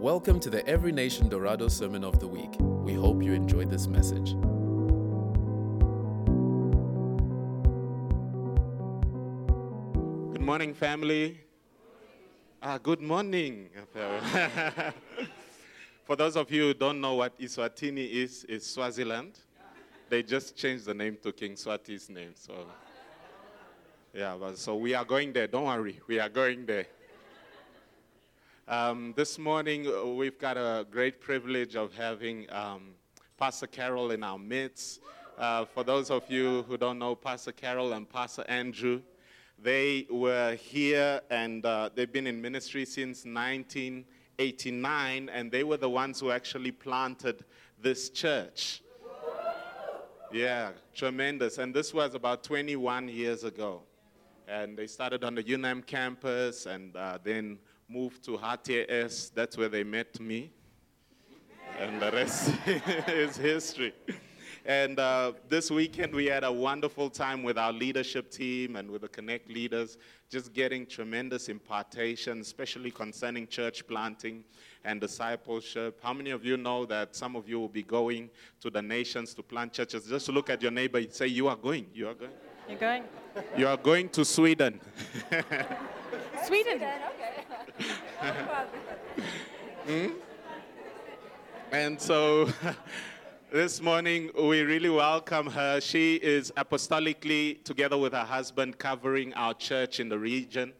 Welcome to the Every Nation Dorado Sermon of the Week. We hope you enjoyed this message. Good morning, family. Ah, good morning. For those of you who don't know what Eswatini is, it's Swaziland. They just changed the name to King Swati's name. So, yeah, but, so we are going there. Don't worry, we are going there. Um, this morning, uh, we've got a great privilege of having um, Pastor Carol in our midst. Uh, for those of you who don't know, Pastor Carol and Pastor Andrew, they were here and uh, they've been in ministry since 1989, and they were the ones who actually planted this church. Yeah, tremendous. And this was about 21 years ago. And they started on the UNAM campus and uh, then moved to HTS. That's where they met me. And the rest is history. And uh, this weekend, we had a wonderful time with our leadership team and with the Connect leaders, just getting tremendous impartation, especially concerning church planting and discipleship. How many of you know that some of you will be going to the nations to plant churches? Just look at your neighbor, and say, You are going. You are going. You're going? You are going to Sweden. Sweden. Okay. Hmm? And so this morning we really welcome her. She is apostolically, together with her husband, covering our church in the region.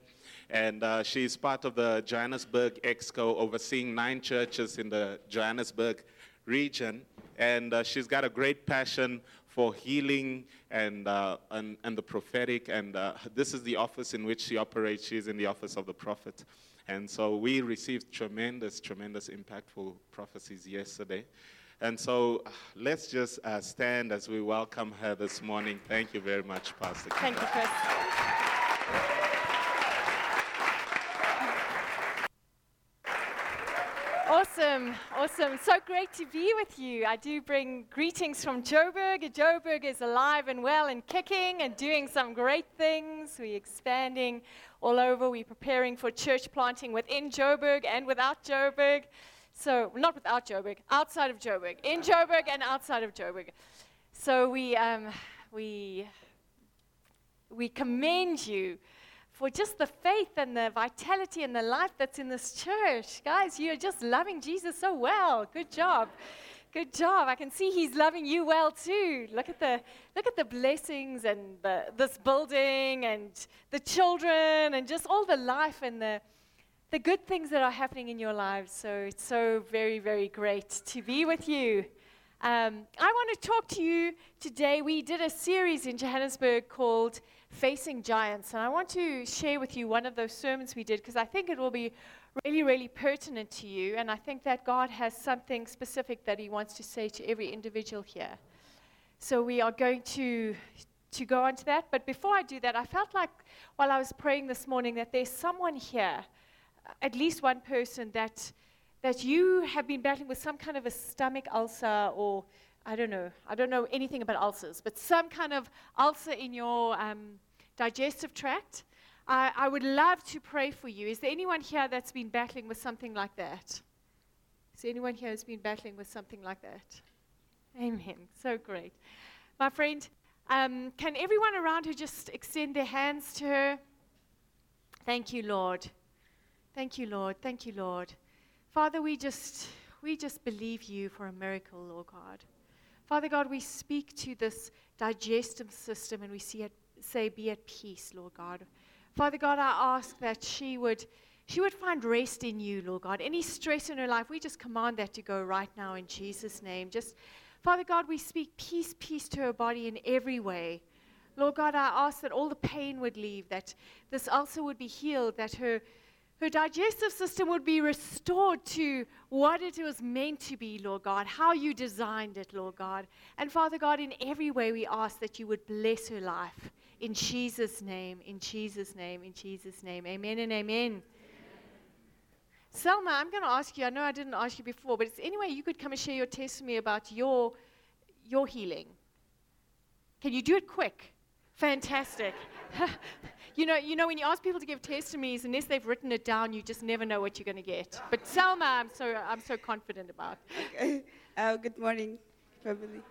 And uh, she's part of the Johannesburg Exco, overseeing nine churches in the Johannesburg region. And uh, she's got a great passion for healing and, uh, and, and the prophetic. And uh, this is the office in which she operates. She's in the office of the prophet. And so we received tremendous, tremendous, impactful prophecies yesterday. And so uh, let's just uh, stand as we welcome her this morning. Thank you very much, Pastor. Thank you, Chris. Awesome, awesome. So great to be with you. I do bring greetings from Joburg. Joburg is alive and well and kicking and doing some great things. We're expanding all over. We're preparing for church planting within Joburg and without Joburg. So, not without Joburg, outside of Joburg, in Joburg and outside of Joburg. So, we, um, we, we commend you for just the faith and the vitality and the life that's in this church. Guys, you're just loving Jesus so well. Good job. Good job. I can see he's loving you well too. Look at the look at the blessings and the, this building and the children and just all the life and the the good things that are happening in your lives. So it's so very very great to be with you. Um, I want to talk to you today. We did a series in Johannesburg called Facing Giants. And I want to share with you one of those sermons we did because I think it will be really, really pertinent to you. And I think that God has something specific that He wants to say to every individual here. So we are going to. To go on to that, but before I do that, I felt like while I was praying this morning that there's someone here, at least one person, that that you have been battling with some kind of a stomach ulcer or I don't know, I don't know anything about ulcers, but some kind of ulcer in your um, digestive tract, I, I would love to pray for you. Is there anyone here that's been battling with something like that? Is there anyone here who's been battling with something like that? Amen. So great. My friend, um, can everyone around her just extend their hands to her? Thank you, Lord. Thank you, Lord. Thank you, Lord. Father, we just we just believe you for a miracle, Lord God. Father God, we speak to this digestive system and we see it, say, be at peace, Lord God. Father God, I ask that she would, she would find rest in you, Lord God. Any stress in her life, we just command that to go right now in Jesus' name. Just, Father God, we speak peace, peace to her body in every way. Lord God, I ask that all the pain would leave, that this ulcer would be healed, that her her digestive system would be restored to what it was meant to be, Lord God, how you designed it, Lord God. And Father God, in every way we ask that you would bless her life. In Jesus' name, in Jesus' name, in Jesus' name. Amen and amen. amen. Selma, I'm going to ask you, I know I didn't ask you before, but it's any way you could come and share your testimony about your, your healing. Can you do it quick? Fantastic. you know, you know, when you ask people to give testimonies, unless they've written it down, you just never know what you're going to get. But Selma, I'm so, I'm so confident about. Okay. Uh, good morning, family.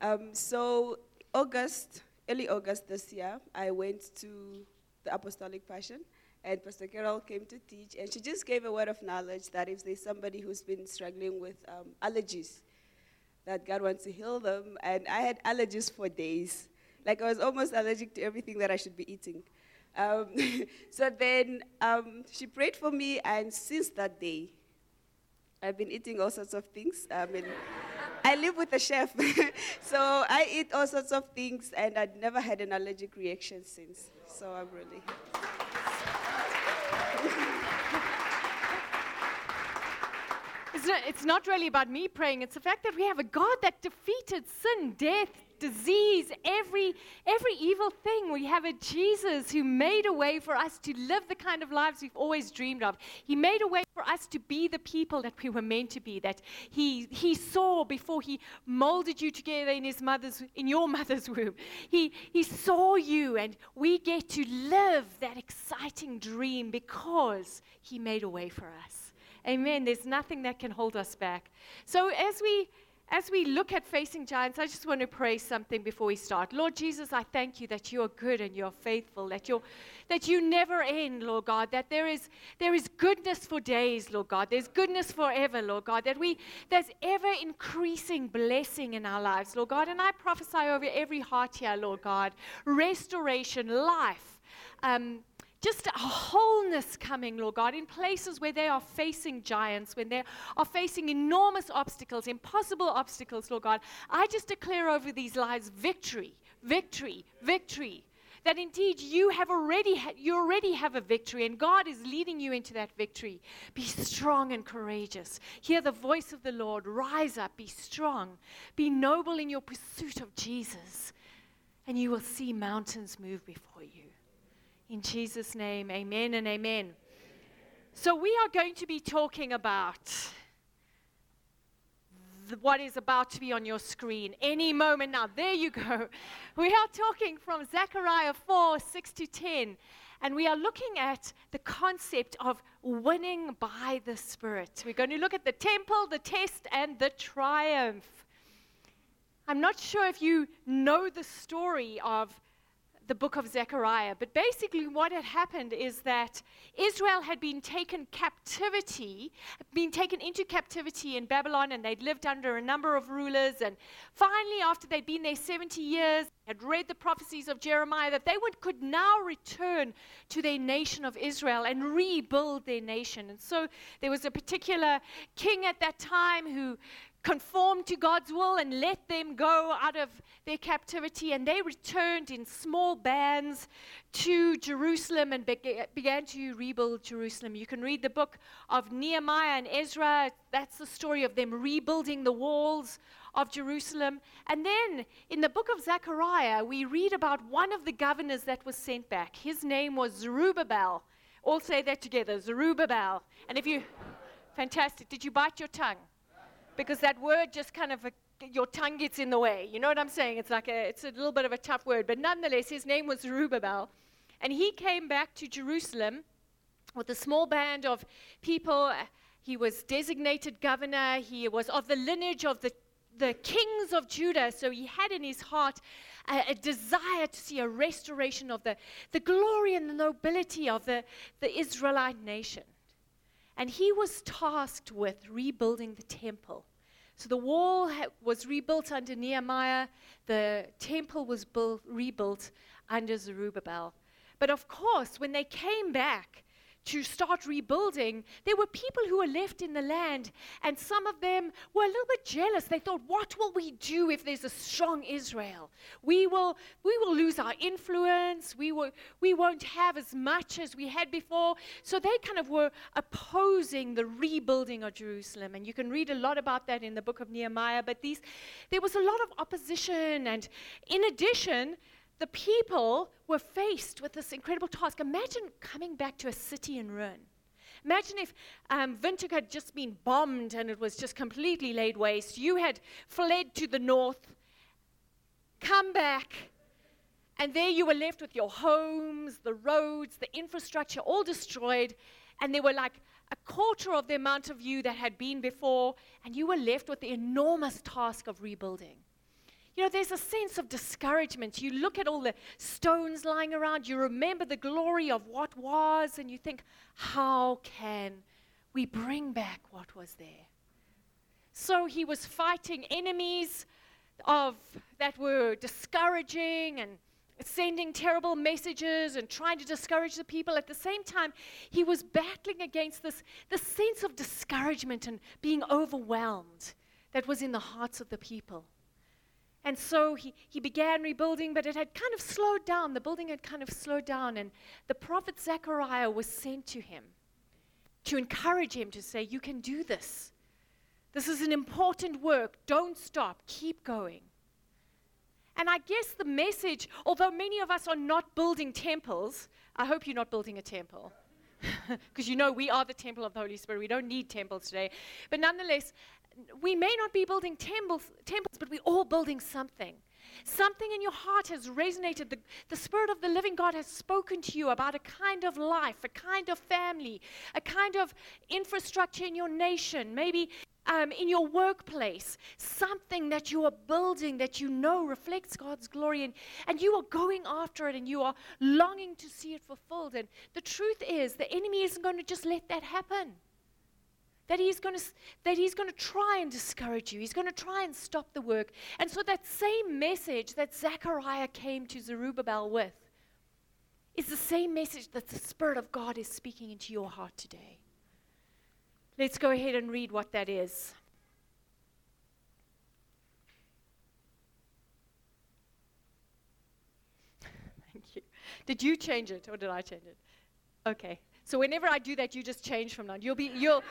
Um, so, August, early August this year, I went to the Apostolic Passion, and Pastor Carol came to teach, and she just gave a word of knowledge that if there's somebody who's been struggling with um, allergies, that God wants to heal them. And I had allergies for days. Like I was almost allergic to everything that I should be eating. Um, so then um, she prayed for me, and since that day, I've been eating all sorts of things. I mean, I live with a chef, so I eat all sorts of things, and I've never had an allergic reaction since. So I'm really. It's not, it's not really about me praying. It's the fact that we have a God that defeated sin, death, disease, every, every evil thing. We have a Jesus who made a way for us to live the kind of lives we've always dreamed of. He made a way for us to be the people that we were meant to be, that He, he saw before He molded you together in, his mother's, in your mother's womb. He, he saw you, and we get to live that exciting dream because He made a way for us. Amen. There's nothing that can hold us back. So as we as we look at facing giants, I just want to pray something before we start. Lord Jesus, I thank you that you are good and you're faithful, that you that you never end, Lord God, that there is there is goodness for days, Lord God. There's goodness forever, Lord God, that we there's ever increasing blessing in our lives, Lord God. And I prophesy over every heart here, Lord God, restoration, life. Um, just a wholeness coming, Lord God, in places where they are facing giants, when they are facing enormous obstacles, impossible obstacles, Lord God. I just declare over these lives victory, victory, victory. That indeed you have already ha- you already have a victory, and God is leading you into that victory. Be strong and courageous. Hear the voice of the Lord. Rise up. Be strong. Be noble in your pursuit of Jesus, and you will see mountains move before you. In Jesus' name, amen and amen. So, we are going to be talking about what is about to be on your screen any moment now. There you go. We are talking from Zechariah 4 6 to 10. And we are looking at the concept of winning by the Spirit. We're going to look at the temple, the test, and the triumph. I'm not sure if you know the story of the book of Zechariah. But basically, what had happened is that Israel had been taken captivity, been taken into captivity in Babylon, and they'd lived under a number of rulers. And finally, after they'd been there 70 years, had read the prophecies of Jeremiah that they would, could now return to their nation of Israel and rebuild their nation. And so there was a particular king at that time who conformed to God's will and let them go out of their captivity. And they returned in small bands to Jerusalem and began to rebuild Jerusalem. You can read the book of Nehemiah and Ezra. That's the story of them rebuilding the walls of Jerusalem. And then in the book of Zechariah, we read about one of the governors that was sent back. His name was Zerubbabel. All say that together Zerubbabel. And if you, fantastic, did you bite your tongue? Because that word just kind of, a, your tongue gets in the way. You know what I'm saying? It's like a, it's a little bit of a tough word. But nonetheless, his name was Zerubbabel. And he came back to Jerusalem with a small band of people. He was designated governor. He was of the lineage of the, the kings of Judah. So he had in his heart a, a, desire to see a restoration of the, the glory and the nobility of the, the Israelite nation. And he was tasked with rebuilding the temple. So the wall ha- was rebuilt under Nehemiah, the temple was built, rebuilt under Zerubbabel. But of course, when they came back, to start rebuilding, there were people who were left in the land, and some of them were a little bit jealous. They thought, what will we do if there's a strong Israel? We will, we will lose our influence. We, will, we won't have as much as we had before. So they kind of were opposing the rebuilding of Jerusalem. And you can read a lot about that in the book of Nehemiah. But these, there was a lot of opposition. And in addition, the people were faced with this incredible task. Imagine coming back to a city in ruin. Imagine if um, had just been bombed and it was just completely laid waste. You had fled to the north, come back, And there you were left with your homes, the roads, the infrastructure all destroyed. And there were like a quarter of the amount of you that had been before. And you were left with the enormous task of rebuilding. You know, there's a sense of discouragement. You look at all the stones lying around, you remember the glory of what was, and you think, how can we bring back what was there? So he was fighting enemies of that were discouraging and sending terrible messages and trying to discourage the people. At the same time, he was battling against this, this sense of discouragement and being overwhelmed that was in the hearts of the people. And so he, he began rebuilding, but it had kind of slowed down. The building had kind of slowed down, and the prophet Zechariah was sent to him to encourage him to say, You can do this. This is an important work. Don't stop. Keep going. And I guess the message, although many of us are not building temples, I hope you're not building a temple. Because you know we are the temple of the Holy Spirit. We don't need temples today. But nonetheless, we may not be building temples, temples, but we're all building something. Something in your heart has resonated. The, the Spirit of the living God has spoken to you about a kind of life, a kind of family, a kind of infrastructure in your nation, maybe um, in your workplace, something that you are building that you know reflects God's glory, and, and you are going after it and you are longing to see it fulfilled. And the truth is, the enemy isn't going to just let that happen that he's going to that he's going to try and discourage you. He's going to try and stop the work. And so that same message that zechariah came to zerubbabel with is the same message that the spirit of god is speaking into your heart today. Let's go ahead and read what that is. Thank you. Did you change it or did i change it? Okay. So whenever I do that, you just change from now. You'll be you'll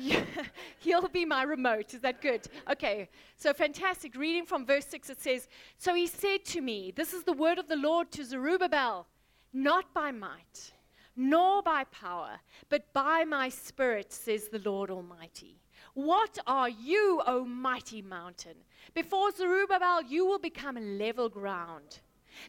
He'll be my remote. Is that good? Okay. So fantastic. Reading from verse 6, it says So he said to me, This is the word of the Lord to Zerubbabel, not by might, nor by power, but by my spirit, says the Lord Almighty. What are you, O mighty mountain? Before Zerubbabel, you will become level ground.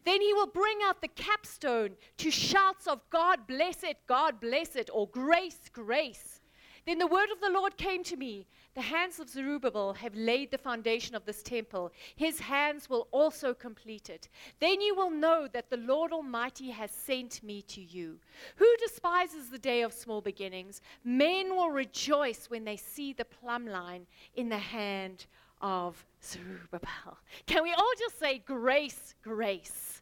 Then he will bring out the capstone to shouts of God bless it, God bless it, or grace, grace. Then the word of the Lord came to me The hands of Zerubbabel have laid the foundation of this temple. His hands will also complete it. Then you will know that the Lord Almighty has sent me to you. Who despises the day of small beginnings? Men will rejoice when they see the plumb line in the hand of Zerubbabel. Can we all just say, Grace, grace?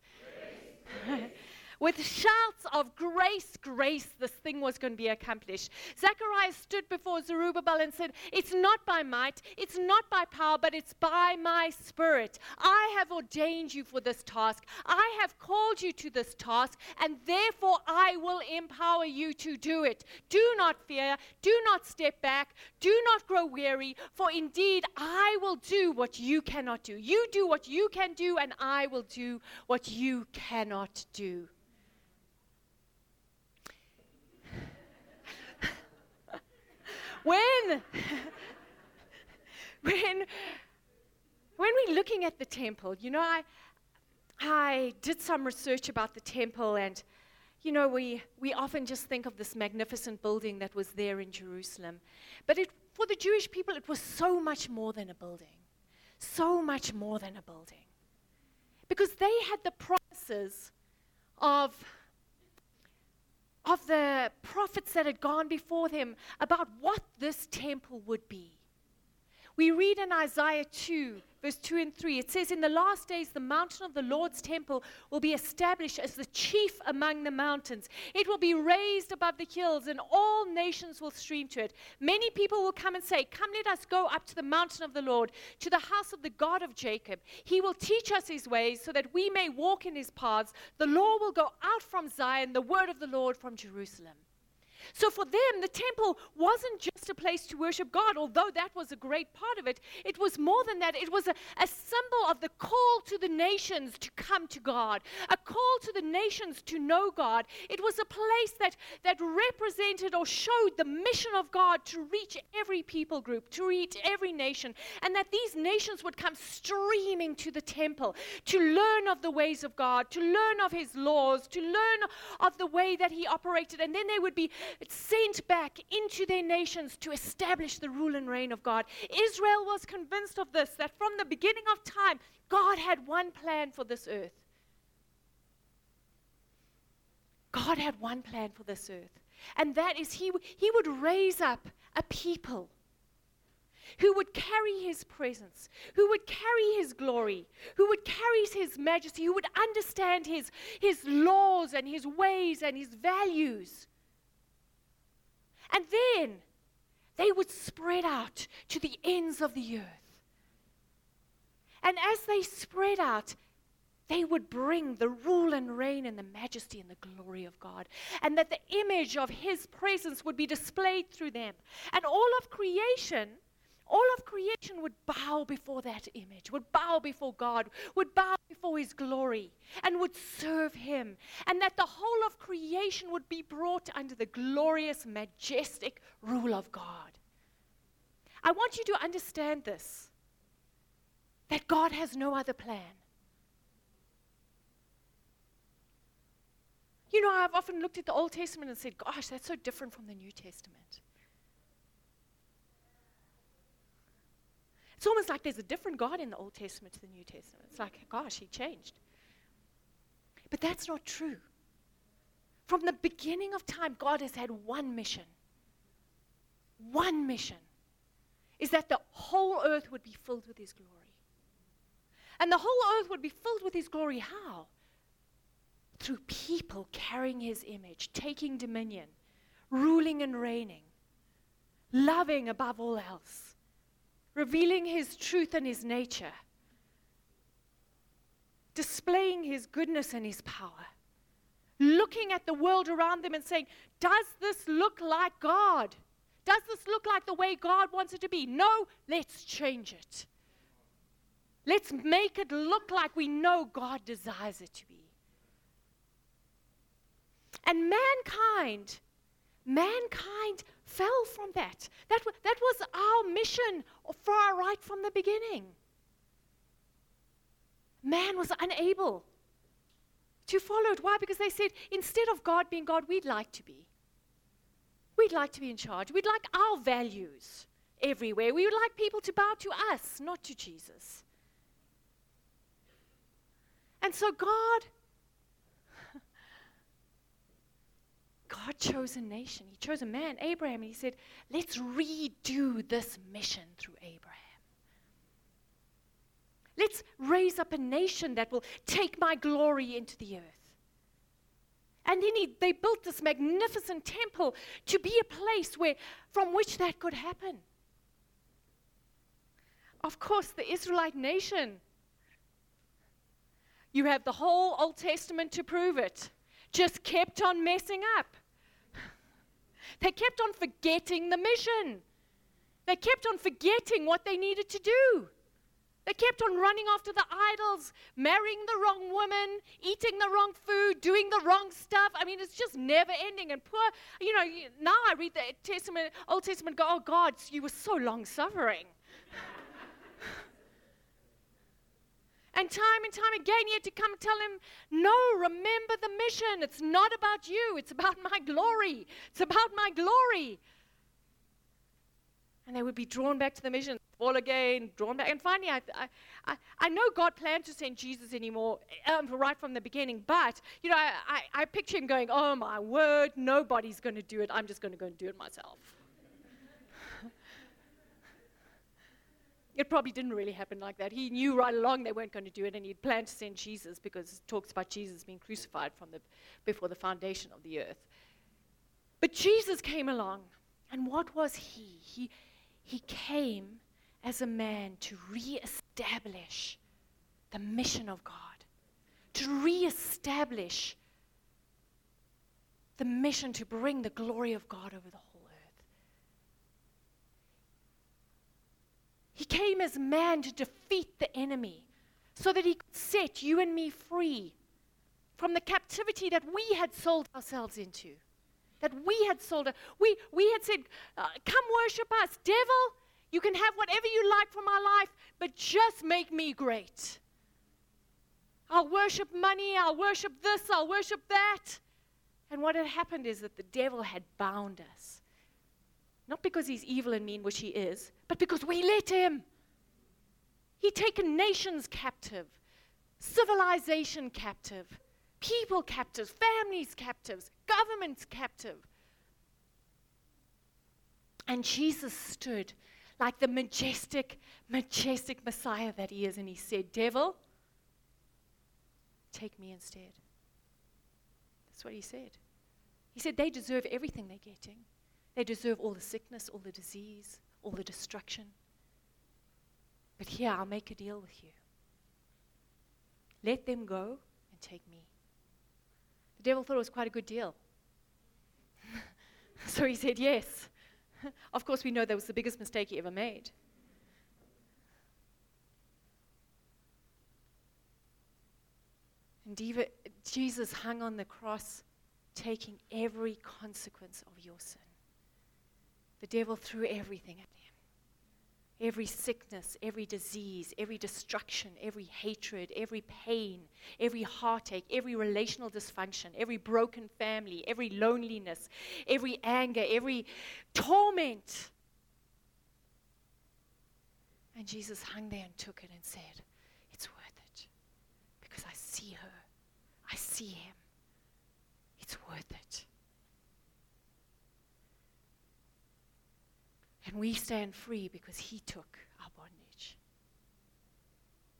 grace. With shouts of grace, grace, this thing was going to be accomplished. Zechariah stood before Zerubbabel and said, It's not by might, it's not by power, but it's by my spirit. I have ordained you for this task. I have called you to this task, and therefore I will empower you to do it. Do not fear, do not step back, do not grow weary, for indeed I will do what you cannot do. You do what you can do, and I will do what you cannot do. when, when, when we're looking at the temple, you know, I, I did some research about the temple, and, you know, we, we often just think of this magnificent building that was there in Jerusalem. But it, for the Jewish people, it was so much more than a building. So much more than a building. Because they had the promises of of the prophets that had gone before them about what this temple would be. We read in Isaiah 2 verse 2 and 3. It says, In the last days, the mountain of the Lord's temple will be established as the chief among the mountains. It will be raised above the hills, and all nations will stream to it. Many people will come and say, Come, let us go up to the mountain of the Lord, to the house of the God of Jacob. He will teach us his ways so that we may walk in his paths. The law will go out from Zion, the word of the Lord from Jerusalem. So for them, the temple wasn't just a place to worship God, although that was a great part of it. It was more than that. It was a, a symbol of the call to the nations to come to God, a call to the nations to know God. It was a place that, that represented or showed the mission of God to reach every people group, to reach every nation, and that these nations would come streaming to the temple to learn of the ways of God, to learn of His laws, to learn of the way that He operated, and then they would be sent back into their nations to establish the rule and reign of God. Israel was convinced of this, that from the beginning of time, God had one plan for this earth. God had one plan for this earth, and that is He, he would raise up a people who would carry his presence, who would carry his glory, who would carry his majesty, who would understand his, his laws and his ways and his values. And then they would spread out to the ends of the earth. And as they spread out, they would bring the rule and reign and the majesty and the glory of God. And that the image of His presence would be displayed through them. And all of creation all of creation would bow before that image, would bow before God, would bow before His glory, and would serve Him. And that the whole of creation would be brought under the glorious, majestic rule of God. I want you to understand this that God has no other plan. You know, I've often looked at the Old Testament and said, gosh, that's so different from the New Testament. It's almost like there's a different God in the Old Testament to the New Testament. It's like, gosh, he changed. But that's not true. From the beginning of time, God has had one mission. One mission is that the whole earth would be filled with his glory. And the whole earth would be filled with his glory. How? Through people carrying his image, taking dominion, ruling and reigning, loving above all else revealing his truth and his nature, displaying his goodness and his power, looking at the world around them and saying, Does this look like God? Does this look like the way God wants it to be? No, let's change it. Let's make it look like we know God desires it to be. And mankind, mankind fell from that. That, that was our mission far right from the beginning. Man was unable to follow it. Why? Because they said, instead of God being God, we'd like to be. We'd like to be in charge. We'd like our values everywhere. We would like people to bow to us, not to Jesus. And so God God chose a nation. He chose a man, Abraham, and he said, let's redo this mission through Abraham. Let's raise up a nation that will take my glory into the earth. And then he, they built this magnificent temple to be a place where, from which that could happen. Of course, the Israelite nation. You have the whole Old Testament to prove it. Just kept on messing up. They kept on forgetting the mission. They kept on forgetting what they needed to do. They kept on running after the idols, marrying the wrong woman, eating the wrong food, doing the wrong stuff. I mean, it's just never ending. And poor, you know, now I read the Testament, Old Testament, go, oh God, you were so long suffering. And time and time again, he had to come and tell him, No, remember the mission. It's not about you, it's about my glory. It's about my glory. And they would be drawn back to the mission, fall again, drawn back. And finally, I, I, I know God planned to send Jesus anymore um, right from the beginning, but, you know, I, I, I picture him going, Oh my word, nobody's going to do it. I'm just going to go and do it myself. It probably didn't really happen like that. He knew right along they weren't going to do it, and he'd planned to send Jesus because it talks about Jesus being crucified from the, before the foundation of the earth. But Jesus came along, and what was he? He, he came as a man to reestablish the mission of God, to reestablish the mission to bring the glory of God over the whole earth. He came as man to defeat the enemy so that he could set you and me free from the captivity that we had sold ourselves into. That we had sold. We, we had said, uh, Come worship us. Devil, you can have whatever you like for my life, but just make me great. I'll worship money, I'll worship this, I'll worship that. And what had happened is that the devil had bound us. Not because he's evil and mean, which he is, but because we let him. He'd taken nations captive, civilization captive, people captives, families captives, governments captive. And Jesus stood like the majestic, majestic Messiah that he is, and he said, Devil, take me instead. That's what he said. He said, They deserve everything they're getting. They deserve all the sickness, all the disease, all the destruction. But here, I'll make a deal with you. Let them go and take me. The devil thought it was quite a good deal. so he said yes. of course, we know that was the biggest mistake he ever made. And even Jesus hung on the cross, taking every consequence of your sin. The devil threw everything at him every sickness, every disease, every destruction, every hatred, every pain, every heartache, every relational dysfunction, every broken family, every loneliness, every anger, every torment. And Jesus hung there and took it and said, It's worth it because I see her, I see him. It's worth it. And we stand free because he took our bondage.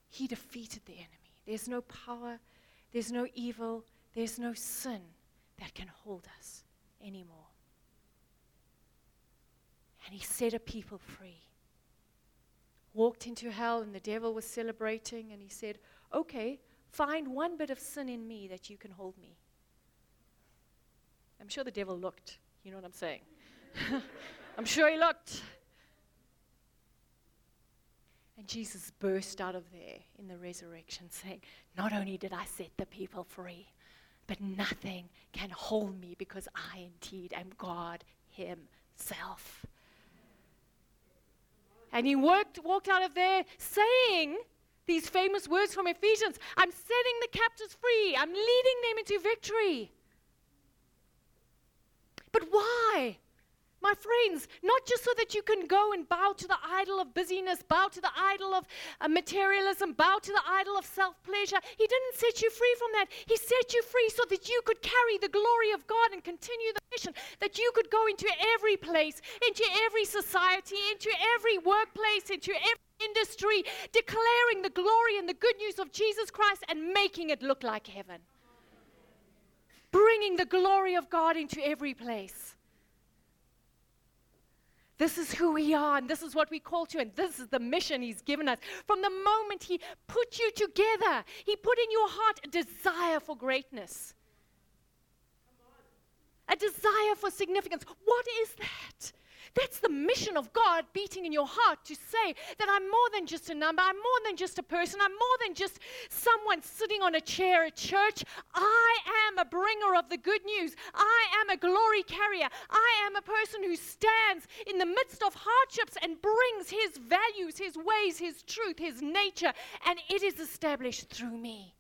He defeated the enemy. There's no power, there's no evil, there's no sin that can hold us anymore. And he set a people free. Walked into hell, and the devil was celebrating, and he said, Okay, find one bit of sin in me that you can hold me. I'm sure the devil looked. You know what I'm saying? I'm sure he looked. And Jesus burst out of there in the resurrection, saying, Not only did I set the people free, but nothing can hold me because I indeed am God Himself. And he worked, walked out of there saying these famous words from Ephesians I'm setting the captives free, I'm leading them into victory. But why? My friends, not just so that you can go and bow to the idol of busyness, bow to the idol of uh, materialism, bow to the idol of self pleasure. He didn't set you free from that. He set you free so that you could carry the glory of God and continue the mission, that you could go into every place, into every society, into every workplace, into every industry, declaring the glory and the good news of Jesus Christ and making it look like heaven. Bringing the glory of God into every place. This is who we are, and this is what we call to, and this is the mission He's given us. From the moment He put you together, He put in your heart a desire for greatness, a desire for significance. What is that? That's the mission of God beating in your heart to say that I'm more than just a number, I'm more than just a person, I'm more than just someone sitting on a chair at church. I am a bringer of the good news. I am a glory carrier. I am a person who stands in the midst of hardships and brings his values, his ways, his truth, his nature, and it is established through me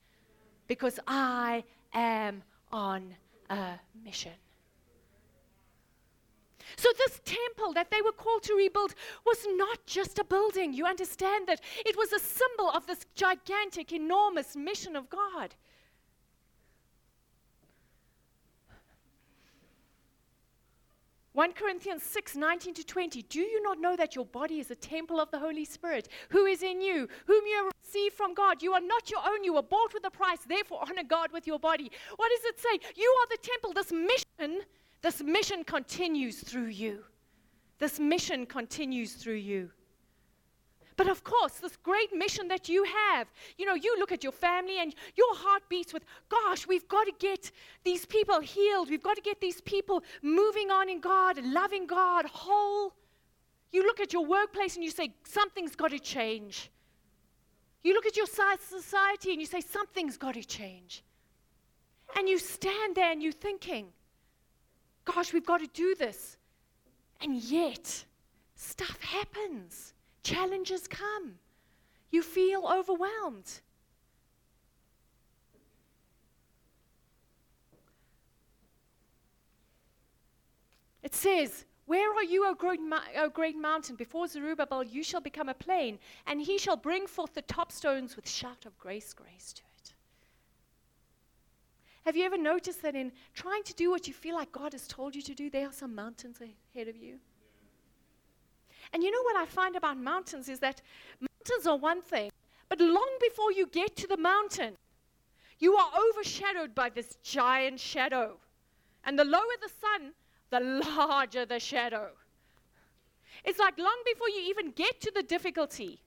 because I am on a mission. So, this temple that they were called to rebuild was not just a building. You understand that? It was a symbol of this gigantic, enormous mission of God. 1 Corinthians 6, 19 to 20. Do you not know that your body is a temple of the Holy Spirit, who is in you, whom you receive from God? You are not your own, you were bought with a price, therefore honor God with your body. What does it say? You are the temple. This mission this mission continues through you. This mission continues through you. But of course, this great mission that you have, you know, you look at your family and your heart beats with, gosh, we've got to get these people healed. We've got to get these people moving on in God, loving God, whole. You look at your workplace and you say, something's got to change. You look at your society and you say, something's got to change. And you stand there and you're thinking, gosh, we've got to do this. And yet, stuff happens, challenges come. You feel overwhelmed. It says, where are you, O great, o great, mountain? Before Zerubbabel, you shall become a plain, and he shall bring forth the top stones with shout of grace, grace to. Have you ever noticed that in trying to do what you feel like God has told you to do, there are some mountains ahead of you? And you know what I find about mountains is that mountains are one thing, but long before you get to the mountain, you are overshadowed by this giant shadow. And the lower the sun, the larger the shadow. It's like long before you even get to the difficulty,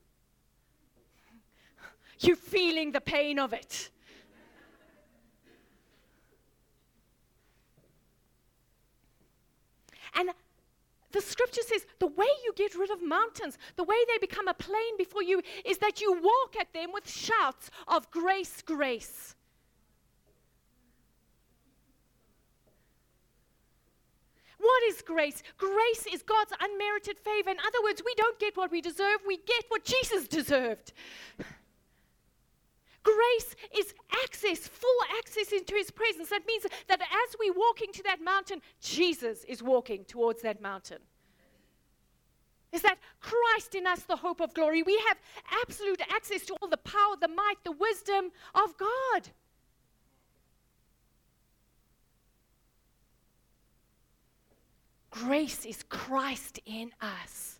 you're feeling the pain of it. And the scripture says the way you get rid of mountains, the way they become a plain before you, is that you walk at them with shouts of grace, grace. What is grace? Grace is God's unmerited favor. In other words, we don't get what we deserve, we get what Jesus deserved. Grace is access, full access into his presence. That means that as we walk into that mountain, Jesus is walking towards that mountain. Is that Christ in us, the hope of glory? We have absolute access to all the power, the might, the wisdom of God. Grace is Christ in us.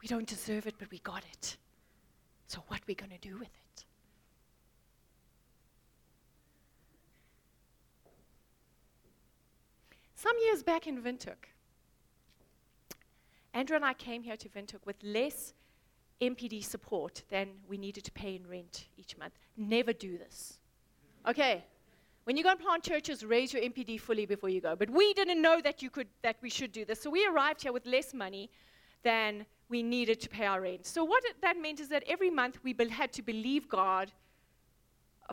We don't deserve it, but we got it. So, what are we going to do with it? Some years back in Windhoek, Andrew and I came here to Windhoek with less MPD support than we needed to pay in rent each month. Never do this. Okay, when you go and plant churches, raise your MPD fully before you go. But we didn't know that you could that we should do this. So we arrived here with less money than we needed to pay our rent. So what that meant is that every month we be, had to believe God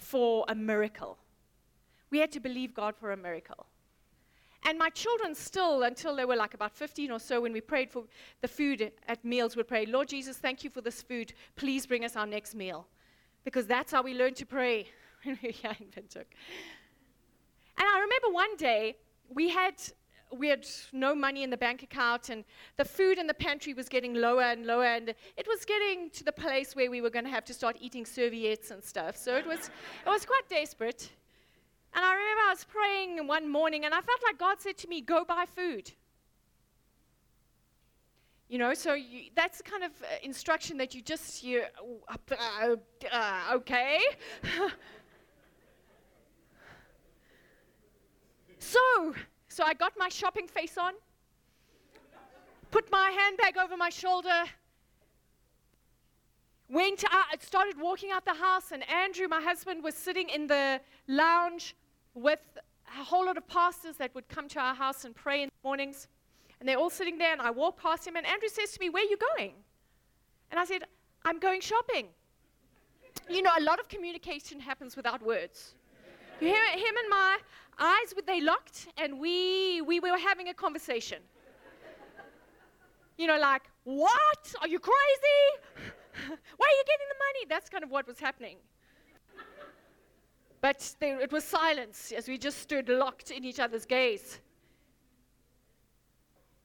for a miracle. We had to believe God for a miracle. And my children still, until they were like about 15 or so, when we prayed for the food at meals, would pray, Lord Jesus, thank you for this food. Please bring us our next meal. Because that's how we learned to pray when we were in. And I remember one day we had we had no money in the bank account and the food in the pantry was getting lower and lower and it was getting to the place where we were going to have to start eating serviettes and stuff so it was it was quite desperate and i remember i was praying one morning and i felt like god said to me go buy food. You know so you, that's the kind of uh, instruction that you just you uh, uh, okay? So, so I got my shopping face on, put my handbag over my shoulder, went out, started walking out the house, and Andrew, my husband, was sitting in the lounge with a whole lot of pastors that would come to our house and pray in the mornings. And they're all sitting there, and I walk past him, and Andrew says to me, Where are you going? And I said, I'm going shopping. You know, a lot of communication happens without words. You hear him and my eyes they locked, and we we were having a conversation. you know, like, what? Are you crazy? Where are you getting the money? That's kind of what was happening. But there, it was silence as we just stood locked in each other's gaze.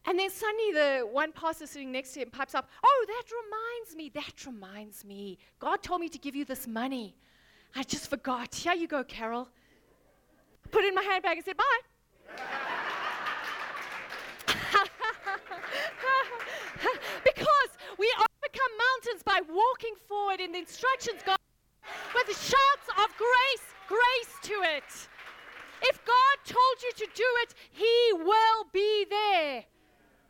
And then suddenly the one pastor sitting next to him pipes up, Oh, that reminds me, that reminds me. God told me to give you this money. I just forgot. Here you go, Carol put it in my handbag and said, bye. because we overcome mountains by walking forward in the instructions God with shouts of grace, grace to it. If God told you to do it, He will be there.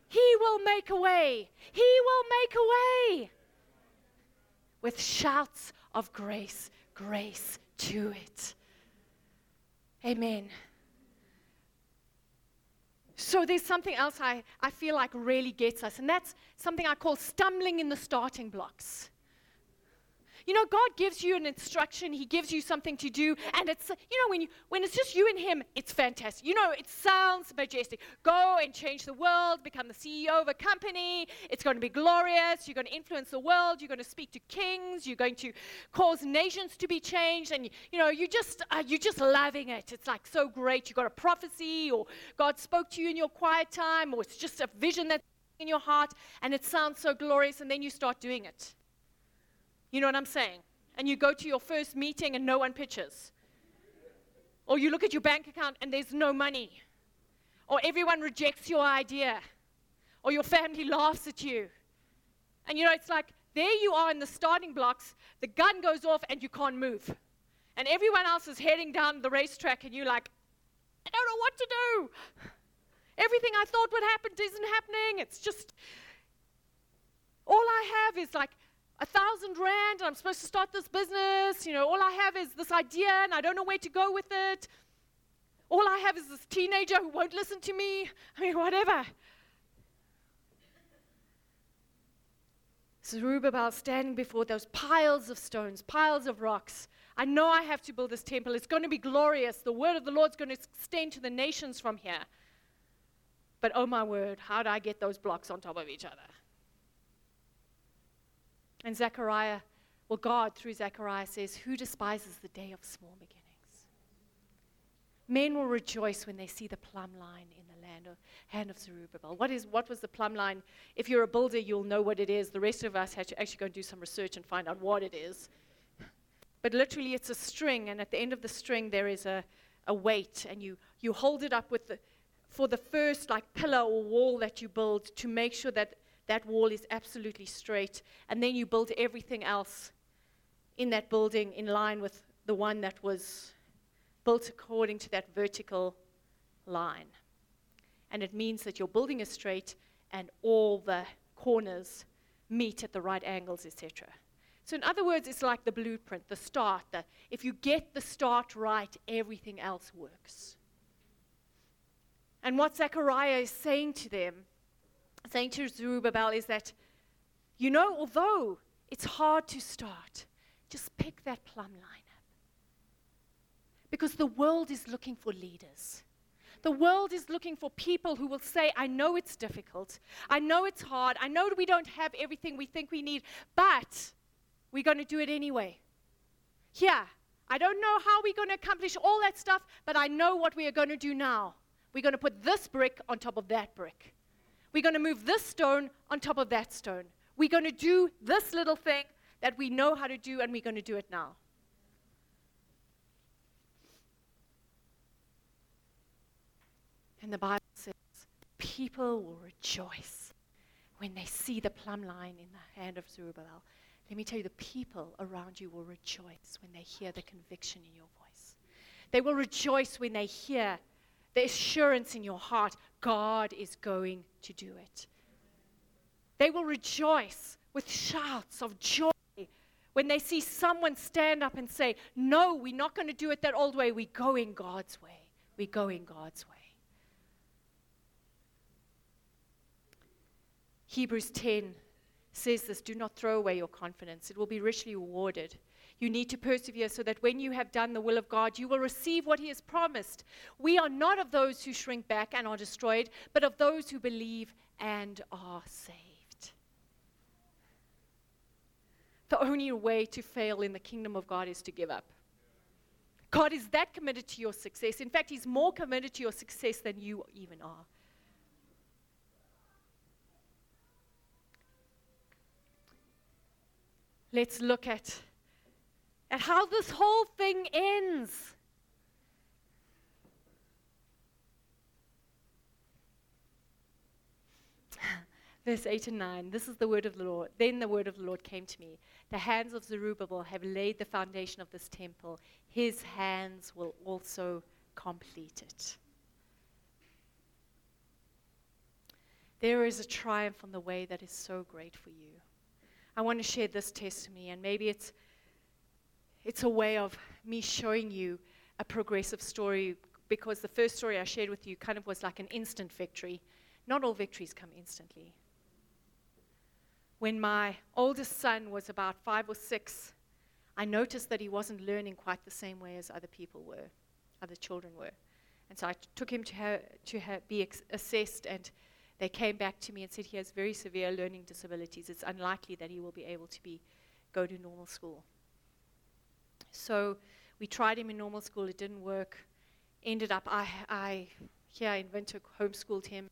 He will make a way. He will make a way. with shouts of grace, grace to it. Amen. So there's something else I, I feel like really gets us, and that's something I call stumbling in the starting blocks. You know, God gives you an instruction, He gives you something to do, and it's, you know, when, you, when it's just you and Him, it's fantastic. You know, it sounds majestic. Go and change the world, become the CEO of a company. It's going to be glorious. You're going to influence the world. You're going to speak to kings. You're going to cause nations to be changed. And, you know, you just, uh, you're just loving it. It's like so great. You got a prophecy, or God spoke to you in your quiet time, or it's just a vision that's in your heart, and it sounds so glorious, and then you start doing it. You know what I'm saying? And you go to your first meeting and no one pitches. Or you look at your bank account and there's no money. Or everyone rejects your idea. Or your family laughs at you. And you know, it's like there you are in the starting blocks, the gun goes off and you can't move. And everyone else is heading down the racetrack and you're like, I don't know what to do. Everything I thought would happen isn't happening. It's just, all I have is like a thousand rand and I'm supposed to start this business. You know, all I have is this idea and I don't know where to go with it. All I have is this teenager who won't listen to me. I mean, whatever. So Zerubbabel standing before those piles of stones, piles of rocks. I know I have to build this temple. It's going to be glorious. The word of the Lord's going to extend to the nations from here. But oh my word, how do I get those blocks on top of each other? And Zechariah, well, God through Zechariah says, Who despises the day of small beginnings? Men will rejoice when they see the plumb line in the land of, hand of Zerubbabel. What, is, what was the plumb line? If you're a builder, you'll know what it is. The rest of us had to actually go and do some research and find out what it is. But literally, it's a string, and at the end of the string, there is a, a weight, and you, you hold it up with the, for the first like pillar or wall that you build to make sure that that wall is absolutely straight. And then you build everything else in that building in line with the one that was built according to that vertical line. And it means that your building is straight and all the corners meet at the right angles, etc. So, in other words, it's like the blueprint, the start. The, if you get the start right, everything else works. And what Zechariah is saying to them saying to Zerubbabel is that, you know, although it's hard to start, just pick that plumb line up. Because the world is looking for leaders. The world is looking for people who will say, I know it's difficult. I know it's hard. I know we don't have everything we think we need, but we're going to do it anyway. Yeah, I don't know how we're going to accomplish all that stuff, but I know what we are going to do now. We're going to put this brick on top of that brick. We're going to move this stone on top of that stone. We're going to do this little thing that we know how to do, and we're going to do it now. And the Bible says, people will rejoice when they see the plumb line in the hand of Zerubbabel. Let me tell you, the people around you will rejoice when they hear the conviction in your voice. They will rejoice when they hear the assurance in your heart God is going to do it. They will rejoice with shouts of joy when they see someone stand up and say, No, we're not going to do it that old way. We go in God's way. We go in God's way. Hebrews 10 says this do not throw away your confidence, it will be richly rewarded. You need to persevere so that when you have done the will of God, you will receive what He has promised. We are not of those who shrink back and are destroyed, but of those who believe and are saved. The only way to fail in the kingdom of God is to give up. God is that committed to your success. In fact, He's more committed to your success than you even are. Let's look at at how this whole thing ends. Verse 8 and 9 This is the word of the Lord. Then the word of the Lord came to me. The hands of Zerubbabel have laid the foundation of this temple, his hands will also complete it. There is a triumph on the way that is so great for you. I want to share this testimony, and maybe it's, it's a way of me showing you a progressive story because the first story I shared with you kind of was like an instant victory. Not all victories come instantly. When my oldest son was about five or six, I noticed that he wasn't learning quite the same way as other people were, other children were. And so I took him to, ha- to ha- be ex- assessed, and they came back to me and said he has very severe learning disabilities. It's unlikely that he will be able to be, go to normal school. So we tried him in normal school, it didn't work. Ended up, I, I here in Windhoek homeschooled him.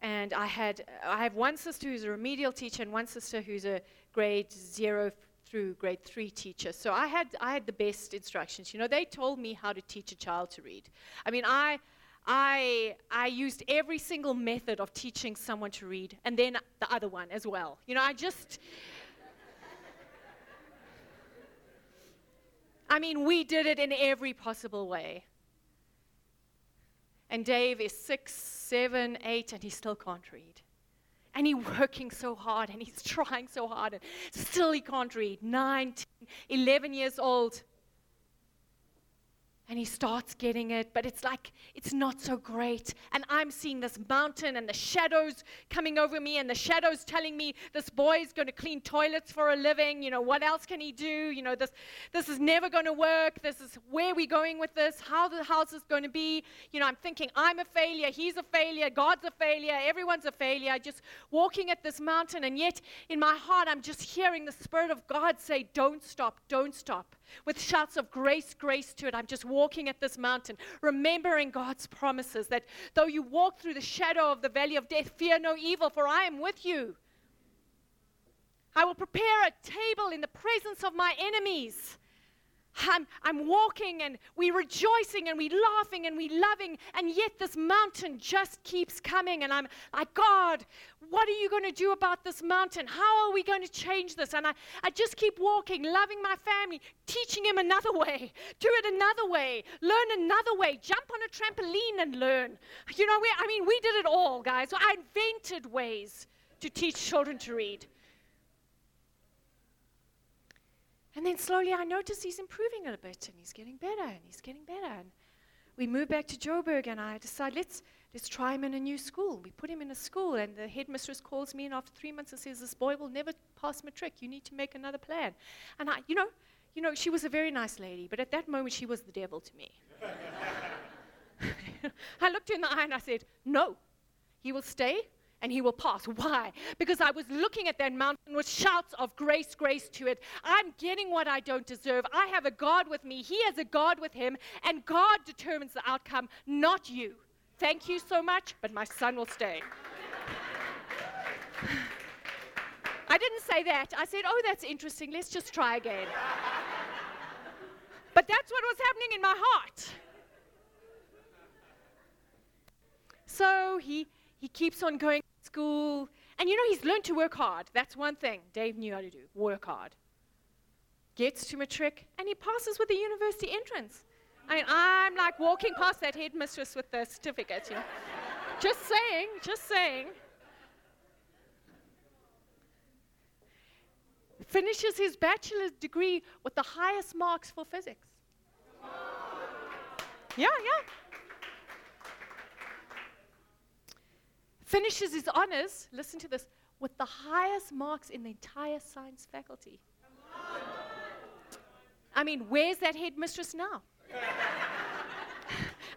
And I had, I have one sister who's a remedial teacher and one sister who's a grade zero through grade three teacher. So I had, I had the best instructions. You know, they told me how to teach a child to read. I mean, I, I, I used every single method of teaching someone to read, and then the other one as well. You know, I just, I mean, we did it in every possible way. And Dave is six, seven, eight, and he still can't read. And he's working so hard and he's trying so hard, and still he can't read. 19, 11 years old and he starts getting it, but it's like it's not so great. And I'm seeing this mountain and the shadows coming over me, and the shadows telling me this boy is going to clean toilets for a living. You know, what else can he do? You know, this this is never going to work. This is where we going with this? How the house is going to be? You know, I'm thinking I'm a failure, he's a failure, God's a failure, everyone's a failure. Just walking at this mountain, and yet in my heart, I'm just hearing the Spirit of God say, Don't stop, don't stop with shouts of grace, grace to it. I'm just walking at this mountain, remembering God's promises that though you walk through the shadow of the valley of death, fear no evil, for I am with you. I will prepare a table in the presence of my enemies. I'm, I'm walking and we rejoicing and we laughing and we loving, and yet this mountain just keeps coming. And I'm like, God, what are you going to do about this mountain? How are we going to change this? And I, I just keep walking, loving my family, teaching him another way, do it another way, learn another way, jump on a trampoline and learn. You know, we, I mean, we did it all, guys. I invented ways to teach children to read. And then slowly I notice he's improving a little bit and he's getting better and he's getting better. And we move back to Joburg and I decide let's let's try him in a new school. We put him in a school and the headmistress calls me and after three months and says, This boy will never pass matric. You need to make another plan. And I, you know, you know, she was a very nice lady, but at that moment she was the devil to me. I looked her in the eye and I said, No, he will stay and he will pass. Why? Because I was looking at that mountain with shouts of grace, grace to it. I'm getting what I don't deserve. I have a God with me, he has a God with him, and God determines the outcome, not you. Thank you so much, but my son will stay. I didn't say that. I said, Oh, that's interesting. Let's just try again. but that's what was happening in my heart. So he he keeps on going school. And you know, he's learned to work hard. That's one thing Dave knew how to do work hard. Gets to matric, and he passes with the university entrance. I mean, I'm like walking past that headmistress with the certificate, you know. just saying, just saying. Finishes his bachelor's degree with the highest marks for physics. Yeah, yeah. Finishes his honors, listen to this, with the highest marks in the entire science faculty. I mean, where's that headmistress now?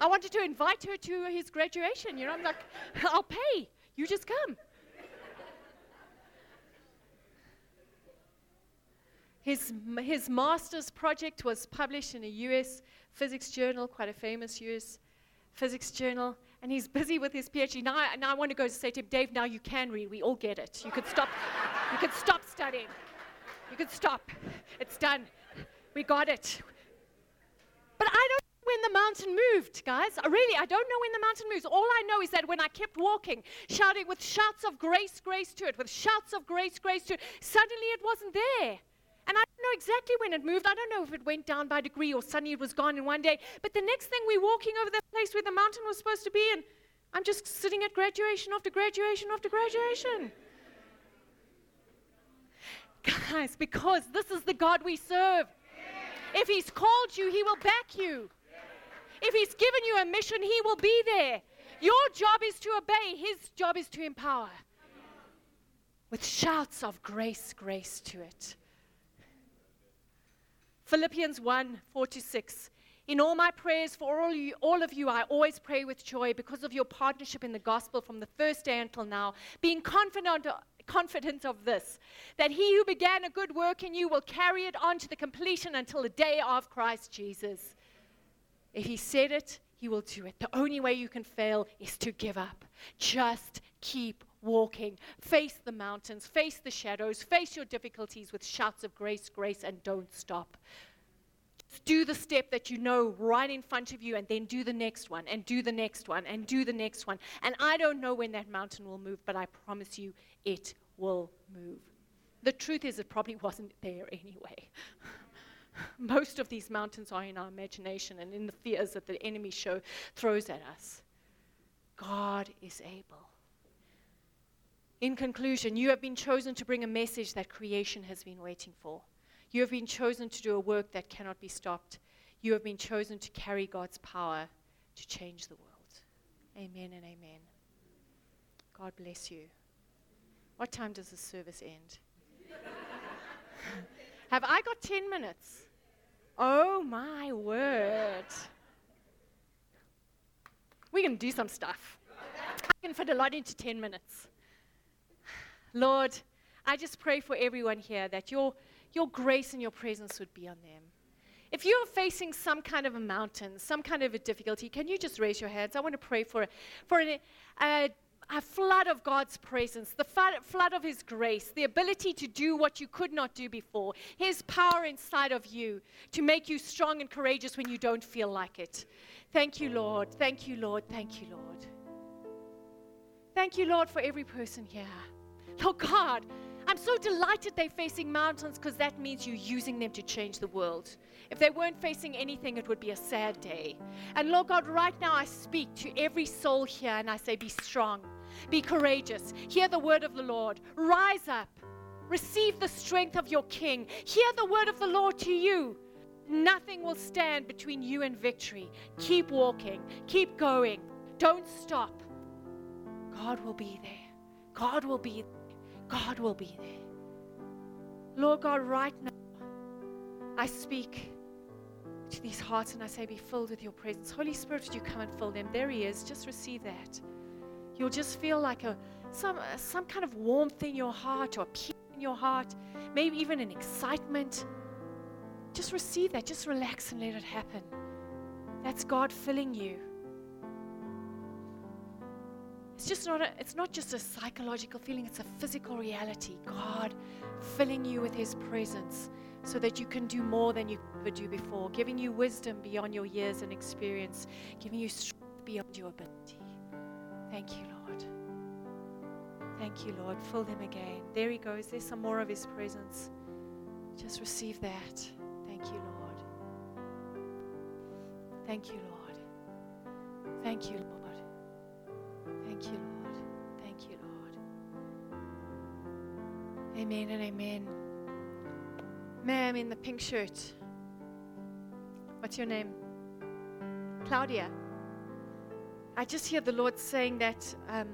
I wanted to invite her to his graduation. You know, I'm like, I'll pay. You just come. His, his master's project was published in a US physics journal, quite a famous US physics journal and he's busy with his PhD. Now I, now I want to go to say to him, Dave, now you can read. We all get it. You could stop. you could stop studying. You could stop. It's done. We got it. But I don't know when the mountain moved, guys. I really, I don't know when the mountain moves. All I know is that when I kept walking, shouting with shouts of grace, grace to it, with shouts of grace, grace to it, suddenly it wasn't there. And I don't know exactly when it moved. I don't know if it went down by degree or suddenly it was gone in one day. But the next thing we're walking over the place where the mountain was supposed to be, and I'm just sitting at graduation after graduation after graduation. Guys, because this is the God we serve. If He's called you, He will back you. If He's given you a mission, He will be there. Your job is to obey, His job is to empower. With shouts of grace, grace to it. Philippians 1 4 to 6. In all my prayers for all, you, all of you, I always pray with joy because of your partnership in the gospel from the first day until now, being confident, confident of this, that he who began a good work in you will carry it on to the completion until the day of Christ Jesus. If he said it, he will do it. The only way you can fail is to give up. Just keep walking. Face the mountains, face the shadows, face your difficulties with shouts of grace, grace, and don't stop do the step that you know right in front of you and then do the next one and do the next one and do the next one. And I don't know when that mountain will move, but I promise you it will move. The truth is, it probably wasn't there anyway. Most of these mountains are in our imagination and in the fears that the enemy show throws at us. God is able. In conclusion, you have been chosen to bring a message that creation has been waiting for. You have been chosen to do a work that cannot be stopped. You have been chosen to carry God's power to change the world. Amen and amen. God bless you. What time does the service end? Have I got 10 minutes? Oh my word. We can do some stuff. I can fit a lot into 10 minutes. Lord, I just pray for everyone here that your your grace and your presence would be on them. If you're facing some kind of a mountain, some kind of a difficulty, can you just raise your hands? I want to pray for, for an, a, a flood of God's presence, the flood, flood of His grace, the ability to do what you could not do before, His power inside of you to make you strong and courageous when you don't feel like it. Thank you, Lord. Thank you, Lord. Thank you, Lord. Thank you, Lord, for every person here. Oh, God. I'm so delighted they're facing mountains because that means you're using them to change the world. If they weren't facing anything, it would be a sad day. And Lord God, right now I speak to every soul here and I say, Be strong, be courageous, hear the word of the Lord, rise up, receive the strength of your King, hear the word of the Lord to you. Nothing will stand between you and victory. Keep walking, keep going, don't stop. God will be there. God will be there. God will be there. Lord God, right now, I speak to these hearts and I say, Be filled with your presence. Holy Spirit, would you come and fill them? There He is. Just receive that. You'll just feel like a some uh, some kind of warmth in your heart or peace in your heart, maybe even an excitement. Just receive that. Just relax and let it happen. That's God filling you. It's just not a, it's not just a psychological feeling, it's a physical reality. God filling you with his presence so that you can do more than you ever do before, giving you wisdom beyond your years and experience, giving you strength beyond your ability. Thank you, Lord. Thank you, Lord. Fill them again. There he goes. There's some more of his presence. Just receive that. Thank you, Lord. Thank you, Lord. Thank you, Lord. Thank you, Lord. Thank you, Lord. Amen and amen. Ma'am in the pink shirt. What's your name? Claudia. I just hear the Lord saying that um,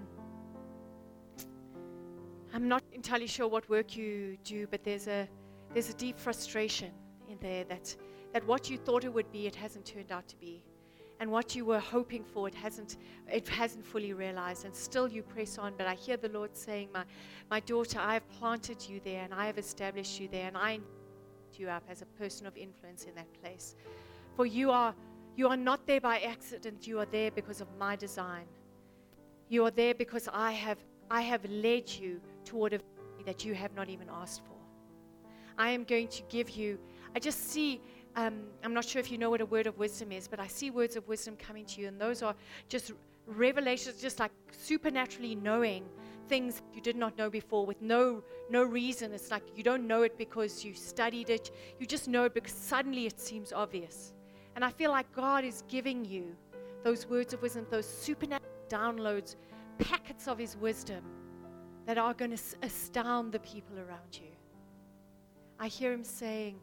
I'm not entirely sure what work you do, but there's a there's a deep frustration in there that that what you thought it would be, it hasn't turned out to be and what you were hoping for it hasn't it hasn't fully realized. And still you press on but i hear the lord saying my my daughter i have planted you there and i have established you there and i you up as a person of influence in that place. For you are you are not there by accident. You are there because of my design. You are there because i have i have led you toward a that you have not even asked for. I am going to give you i just see um, I'm not sure if you know what a word of wisdom is, but I see words of wisdom coming to you, and those are just revelations, just like supernaturally knowing things you did not know before with no no reason. It's like you don't know it because you studied it. You just know it because suddenly it seems obvious. And I feel like God is giving you those words of wisdom, those supernatural downloads, packets of His wisdom that are going to astound the people around you. I hear him saying,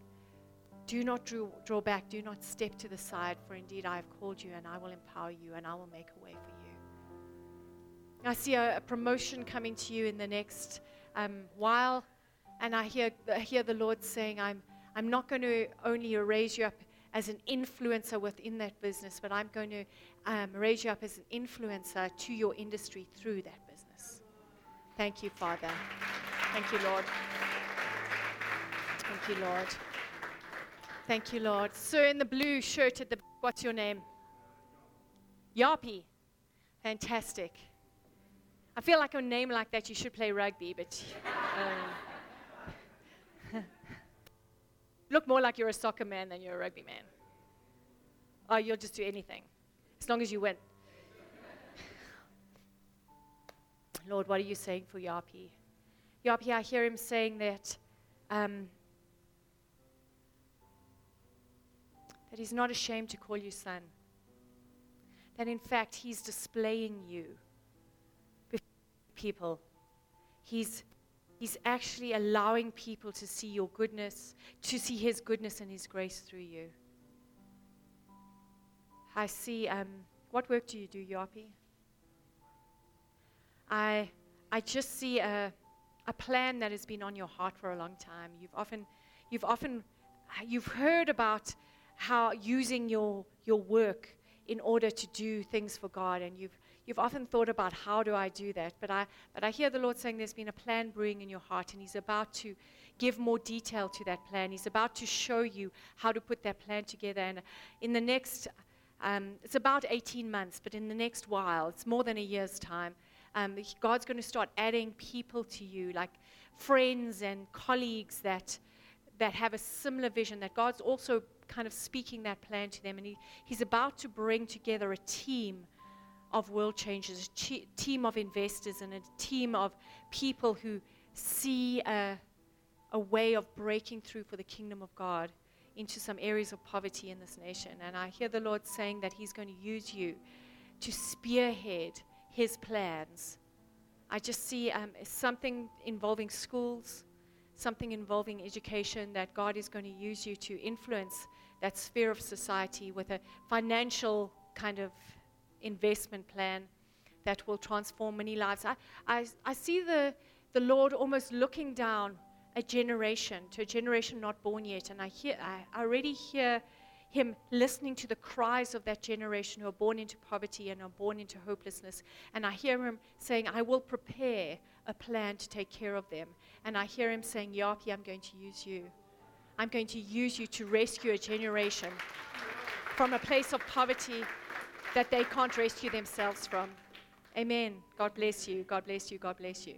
Do not draw, draw back, do not step to the side, for indeed I have called you and I will empower you and I will make a way for you. I see a, a promotion coming to you in the next um, while, and I hear, I hear the Lord saying, I'm, I'm not going to only raise you up as an influencer within that business, but I'm going to um, raise you up as an influencer to your industry through that business. Thank you, Father. Thank you, Lord. Thank you, Lord. Thank you, Lord. Sir in the blue shirt at the what's your name? Yapi. Fantastic. I feel like a name like that you should play rugby, but um, look more like you're a soccer man than you're a rugby man. Oh, you'll just do anything as long as you win. Lord, what are you saying for Yapi? Yapi, I hear him saying that um, that he's not ashamed to call you son. That in fact he's displaying you before people. He's He's actually allowing people to see your goodness, to see His goodness and His grace through you. I see. Um, what work do you do, Yapi? I, I just see a, a plan that has been on your heart for a long time. You've often, you've often, you've heard about how using your, your work in order to do things for God. And you've, you've often thought about how do I do that. But I, but I hear the Lord saying there's been a plan brewing in your heart, and He's about to give more detail to that plan. He's about to show you how to put that plan together. And in the next, um, it's about 18 months, but in the next while, it's more than a year's time, um, God's going to start adding people to you, like friends and colleagues that, that have a similar vision, that God's also kind of speaking that plan to them. And he, he's about to bring together a team of world changers, a team of investors, and a team of people who see a, a way of breaking through for the kingdom of God into some areas of poverty in this nation. And I hear the Lord saying that He's going to use you to spearhead His plans. I just see um, something involving schools, something involving education that God is going to use you to influence that sphere of society with a financial kind of investment plan that will transform many lives. I, I, I see the, the Lord almost looking down a generation to a generation not born yet, and I, hear, I, I already hear him listening to the cries of that generation who are born into poverty and are born into hopelessness. And I hear him saying, I will prepare a plan to take care of them. And I hear him saying, Yapi, I'm going to use you. I'm going to use you to rescue a generation from a place of poverty that they can't rescue themselves from. Amen. God bless you. God bless you. God bless you.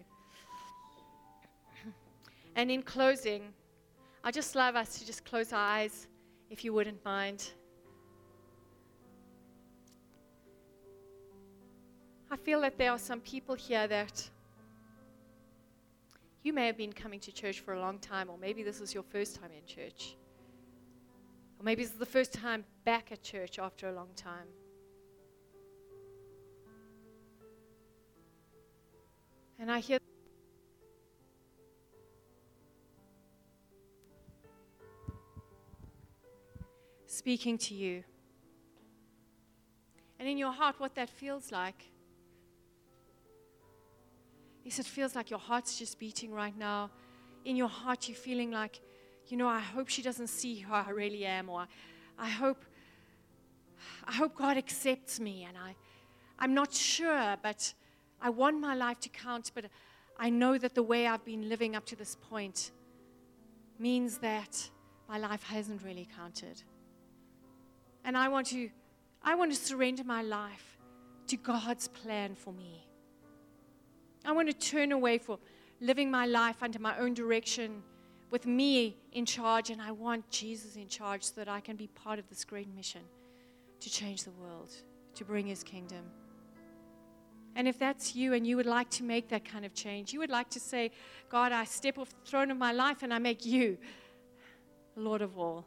And in closing, I just love us to just close our eyes, if you wouldn't mind. I feel that there are some people here that you may have been coming to church for a long time, or maybe this is your first time in church. Or maybe this is the first time back at church after a long time. And I hear speaking to you. And in your heart, what that feels like is it feels like your heart's just beating right now. In your heart, you're feeling like, you know, I hope she doesn't see who I really am, or I hope, I hope God accepts me, and I, I'm not sure, but I want my life to count, but I know that the way I've been living up to this point means that my life hasn't really counted. And I want to, I want to surrender my life to God's plan for me. I want to turn away from living my life under my own direction with me in charge, and I want Jesus in charge so that I can be part of this great mission to change the world, to bring his kingdom. And if that's you and you would like to make that kind of change, you would like to say, God, I step off the throne of my life and I make you Lord of all.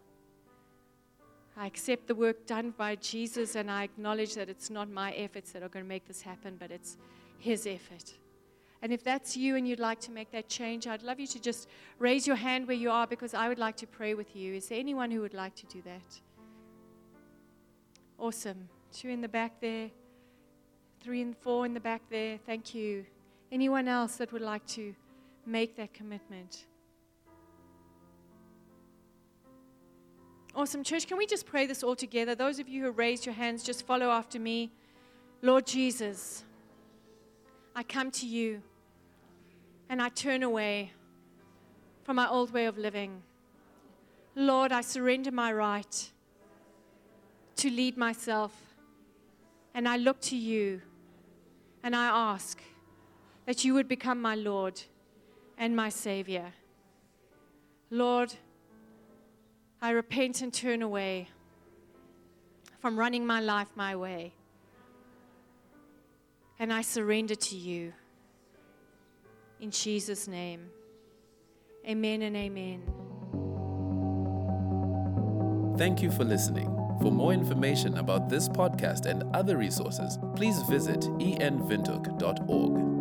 I accept the work done by Jesus and I acknowledge that it's not my efforts that are going to make this happen, but it's His effort. And if that's you and you'd like to make that change, I'd love you to just raise your hand where you are because I would like to pray with you. Is there anyone who would like to do that? Awesome. Two in the back there, three and four in the back there. Thank you. Anyone else that would like to make that commitment? Awesome. Church, can we just pray this all together? Those of you who raised your hands, just follow after me. Lord Jesus, I come to you and I turn away from my old way of living. Lord, I surrender my right to lead myself and I look to you and I ask that you would become my Lord and my Savior. Lord, I repent and turn away from running my life my way. And I surrender to you. In Jesus' name. Amen and amen. Thank you for listening. For more information about this podcast and other resources, please visit envintook.org.